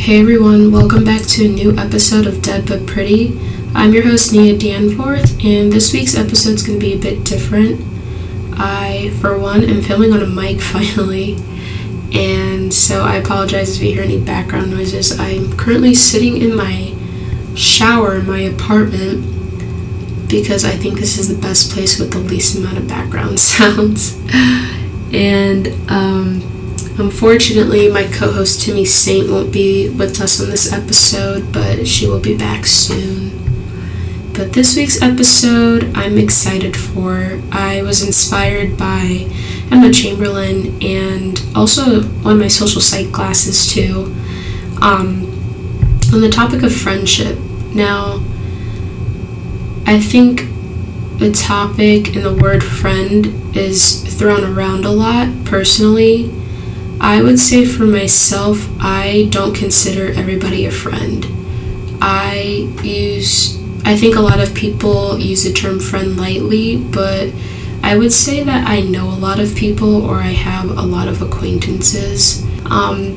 Hey everyone, welcome back to a new episode of Dead But Pretty. I'm your host Nia Danforth, and this week's episode is going to be a bit different. I, for one, am filming on a mic finally, and so I apologize if you hear any background noises. I'm currently sitting in my shower in my apartment because I think this is the best place with the least amount of background sounds. and um, unfortunately, my co host Timi Saint won't be with us on this episode, but she will be back soon. But this week's episode, I'm excited for. I was inspired by Emma Chamberlain and also one of my social psych classes too. Um, on the topic of friendship. Now, I think the topic and the word friend is thrown around a lot personally. I would say for myself, I don't consider everybody a friend. I use, I think a lot of people use the term friend lightly, but I would say that I know a lot of people or I have a lot of acquaintances. Um,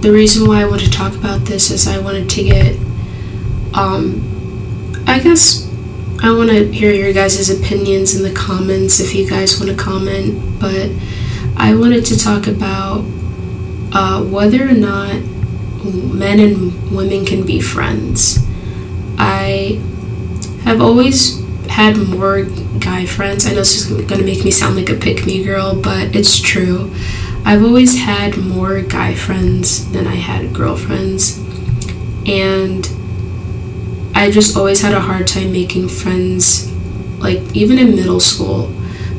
the reason why I want to talk about this is I wanted to get, um, I guess I want to hear your guys' opinions in the comments if you guys want to comment, but I wanted to talk about uh, whether or not men and women can be friends. I have always had more guy friends. I know this is to make me sound like a pick me girl, but it's true. I've always had more guy friends than I had girlfriends. And I just always had a hard time making friends, like even in middle school.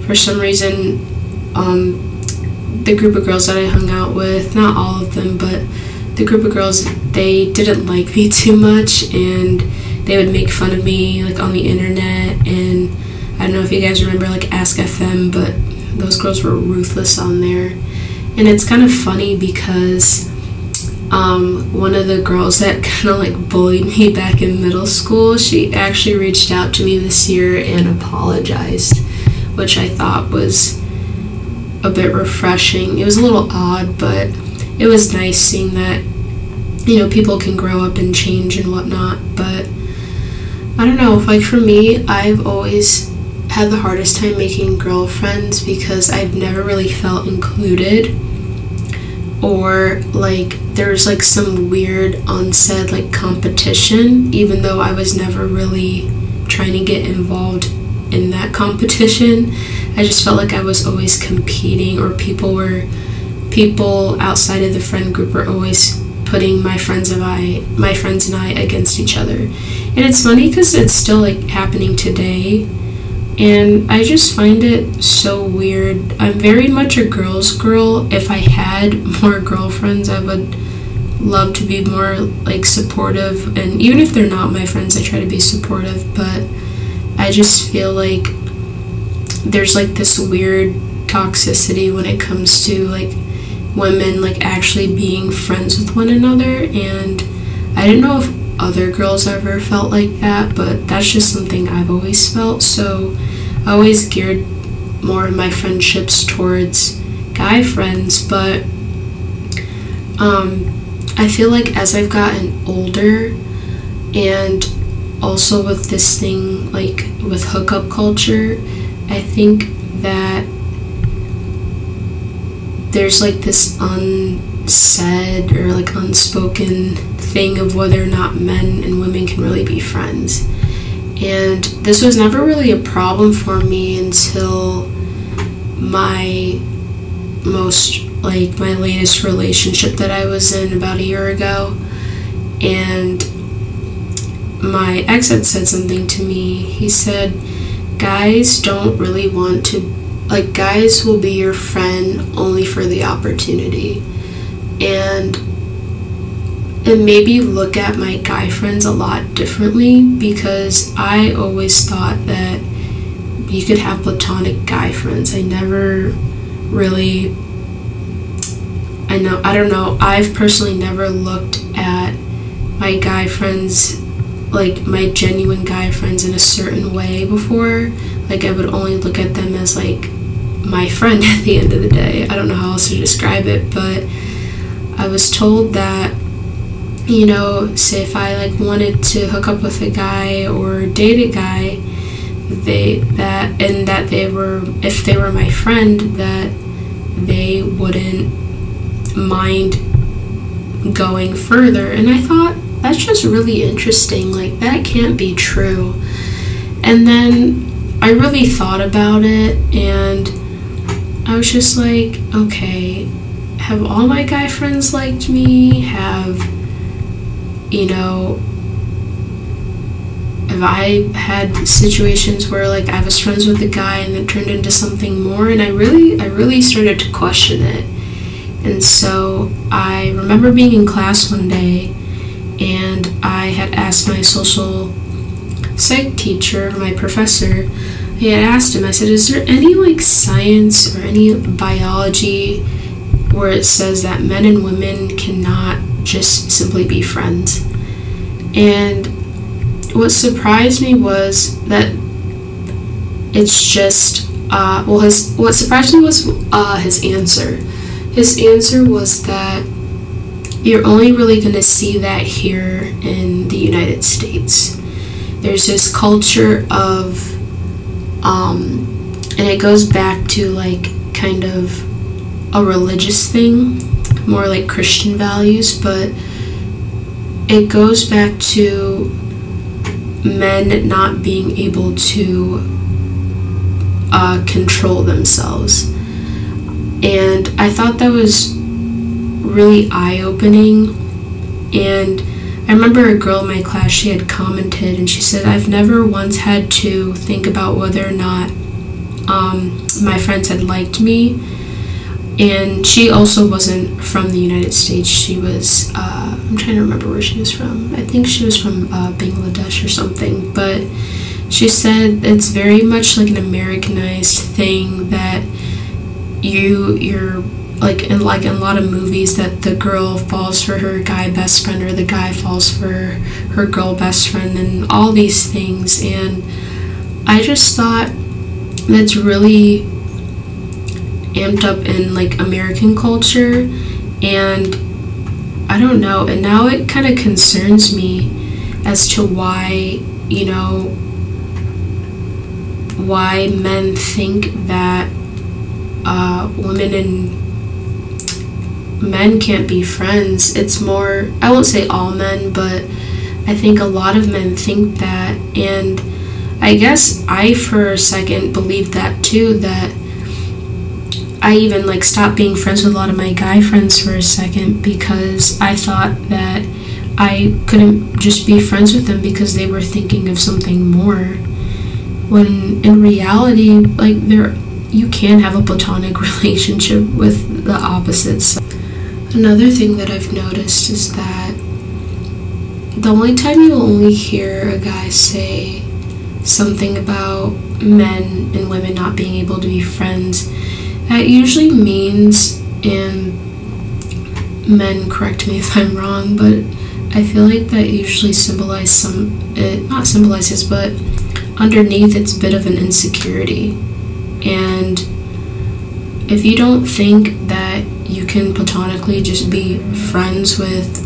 For some reason, um, the group of girls that I hung out with, not all of them, but the group of girls, they didn't like me too much and they would make fun of me like on the internet and I don't know if you guys remember like Ask FM, but those girls were ruthless on there. And it's kind of funny because um, one of the girls that kind of like bullied me back in middle school, she actually reached out to me this year and apologized, which I thought was a bit refreshing. It was a little odd, but it was nice seeing that you know people can grow up and change and whatnot. But I don't know. Like for me, I've always had the hardest time making girlfriends because I've never really felt included or like there's like some weird unsaid like competition even though I was never really trying to get involved in that competition I just felt like I was always competing or people were people outside of the friend group were always putting my friends and I my friends and I against each other and it's funny because it's still like happening today and I just find it so weird. I'm very much a girl's girl. If I had more girlfriends, I would love to be more like supportive and even if they're not my friends, I try to be supportive, but I just feel like there's like this weird toxicity when it comes to like women like actually being friends with one another and I didn't know if other girls ever felt like that, but that's just something I've always felt. So I always geared more of my friendships towards guy friends, but um, I feel like as I've gotten older and also with this thing like with hookup culture, I think that there's like this unsaid or like unspoken thing of whether or not men and women can really be friends. And this was never really a problem for me until my most, like, my latest relationship that I was in about a year ago. And my ex had said something to me. He said, Guys don't really want to, like, guys will be your friend only for the opportunity. And and maybe look at my guy friends a lot differently because I always thought that you could have platonic guy friends. I never really I know I don't know. I've personally never looked at my guy friends like my genuine guy friends in a certain way before. Like I would only look at them as like my friend at the end of the day. I don't know how else to describe it, but I was told that you know, say if I like wanted to hook up with a guy or date a guy, they that and that they were if they were my friend that they wouldn't mind going further. And I thought that's just really interesting. Like that can't be true. And then I really thought about it and I was just like, okay, have all my guy friends liked me? Have, you know, have I had situations where like I was friends with a guy and it turned into something more? And I really, I really started to question it. And so I remember being in class one day and I had asked my social psych teacher, my professor, I had asked him, I said, is there any like science or any biology where it says that men and women cannot just simply be friends? And what surprised me was that it's just, uh, well, his, what surprised me was uh, his answer. His answer was that you're only really going to see that here in the United States. There's this culture of um, and it goes back to like kind of a religious thing, more like Christian values, but it goes back to men not being able to uh, control themselves. And I thought that was really eye opening. And I remember a girl in my class, she had commented and she said, I've never once had to think about whether or not um, my friends had liked me. And she also wasn't from the United States. She was, uh, I'm trying to remember where she was from. I think she was from uh, Bangladesh or something. But she said it's very much like an Americanized thing that you, you're like in like in a lot of movies that the girl falls for her guy best friend or the guy falls for her girl best friend and all these things. And I just thought that's really amped up in like American culture. And I don't know. And now it kind of concerns me as to why you know why men think that uh, women and men can't be friends. It's more, I won't say all men, but I think a lot of men think that. And I guess I, for a second, believed that too, that I even like stopped being friends with a lot of my guy friends for a second because I thought that I couldn't just be friends with them because they were thinking of something more. When in reality, like there you can have a platonic relationship with the opposites. Another thing that I've noticed is that the only time you'll only hear a guy say something about men and women not being able to be friends, that usually means, and men correct me if I'm wrong, but I feel like that usually symbolizes some, it not symbolizes, but underneath it's a bit of an insecurity. And if you don't think that you can platonically just be friends with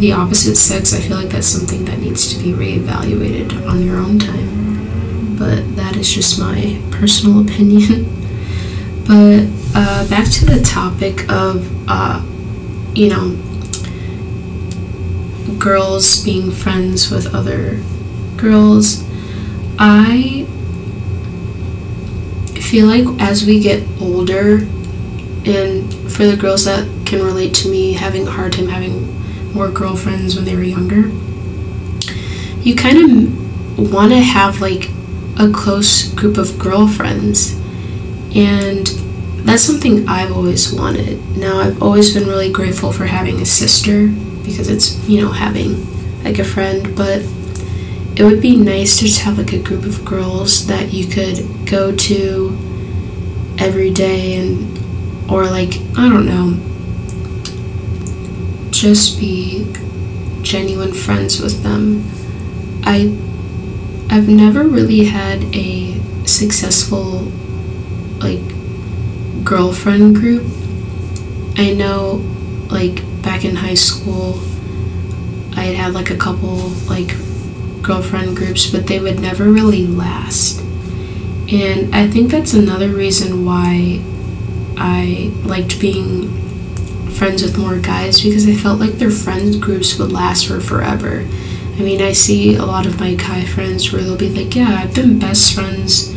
the opposite sex, I feel like that's something that needs to be reevaluated on your own time. But that is just my personal opinion. but uh, back to the topic of, uh, you know, girls being friends with other girls. I feel like as we get older, and for the girls that can relate to me having a hard time having more girlfriends when they were younger, you kind of want to have like a close group of girlfriends. And that's something I've always wanted. Now, I've always been really grateful for having a sister because it's, you know, having like a friend, but it would be nice to just have like a group of girls that you could go to every day and or like I don't know just be genuine friends with them. I I've never really had a successful like girlfriend group. I know like back in high school I had had like a couple like girlfriend groups, but they would never really last. And I think that's another reason why I liked being friends with more guys because I felt like their friends groups would last for forever. I mean, I see a lot of my guy friends where they'll be like, "Yeah, I've been best friends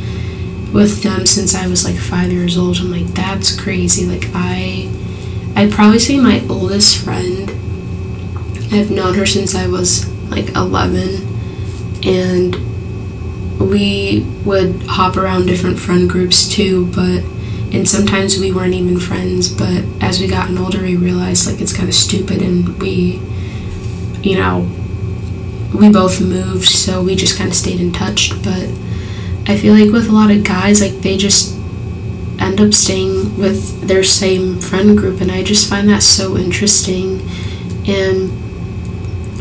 with them since I was like 5 years old." I'm like, "That's crazy." Like I I'd probably say my oldest friend I've known her since I was like 11 and we would hop around different friend groups too, but and sometimes we weren't even friends, but as we gotten older we realized like it's kind of stupid and we you know we both moved, so we just kind of stayed in touch, but I feel like with a lot of guys like they just end up staying with their same friend group and I just find that so interesting and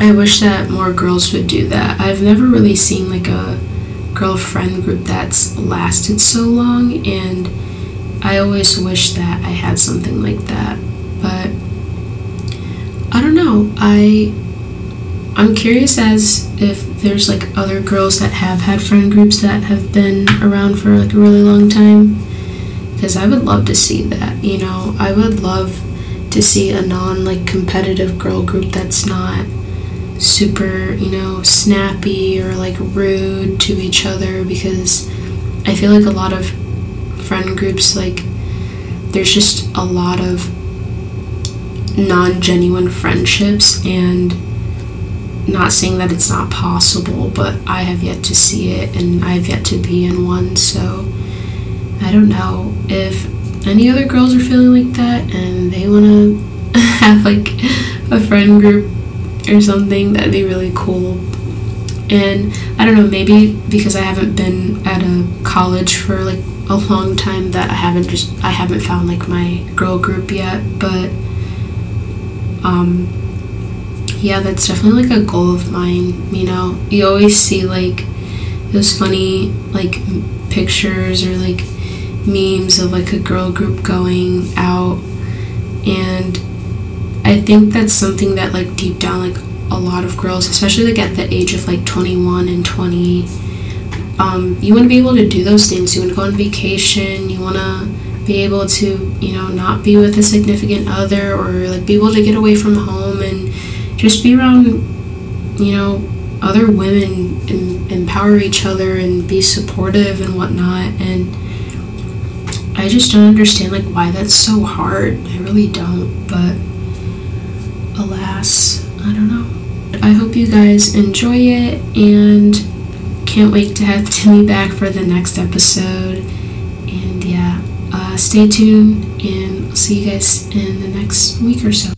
I wish that more girls would do that. I've never really seen like a girlfriend group that's lasted so long, and I always wish that I had something like that. But I don't know. I I'm curious as if there's like other girls that have had friend groups that have been around for like a really long time because I would love to see that. You know, I would love to see a non like competitive girl group that's not super, you know, snappy or like rude to each other because I feel like a lot of friend groups, like, there's just a lot of non genuine friendships and not saying that it's not possible, but I have yet to see it and I have yet to be in one, so I don't know if any other girls are feeling like that and they want to have like a friend group or something, that'd be really cool. And I don't know, maybe because I haven't been at a college for like a long time that I haven't just I haven't found like my girl group yet, but um yeah, that's definitely like a goal of mine, you know. You always see like those funny like pictures or like memes of like a girl group going out and I think that's something that like deep down like a lot of girls, especially like at the age of like 21 and 20, um, you want to be able to do those things. You want to go on vacation. You want to be able to, you know, not be with a significant other or like be able to get away from home and just be around, you know, other women and empower each other and be supportive and whatnot. And I just don't understand like why that's so hard. I really don't. But alas, I don't know. I hope you guys enjoy it and can't wait to have Timi back for the next episode. And yeah, uh, stay tuned and I'll see you guys in the next week or so.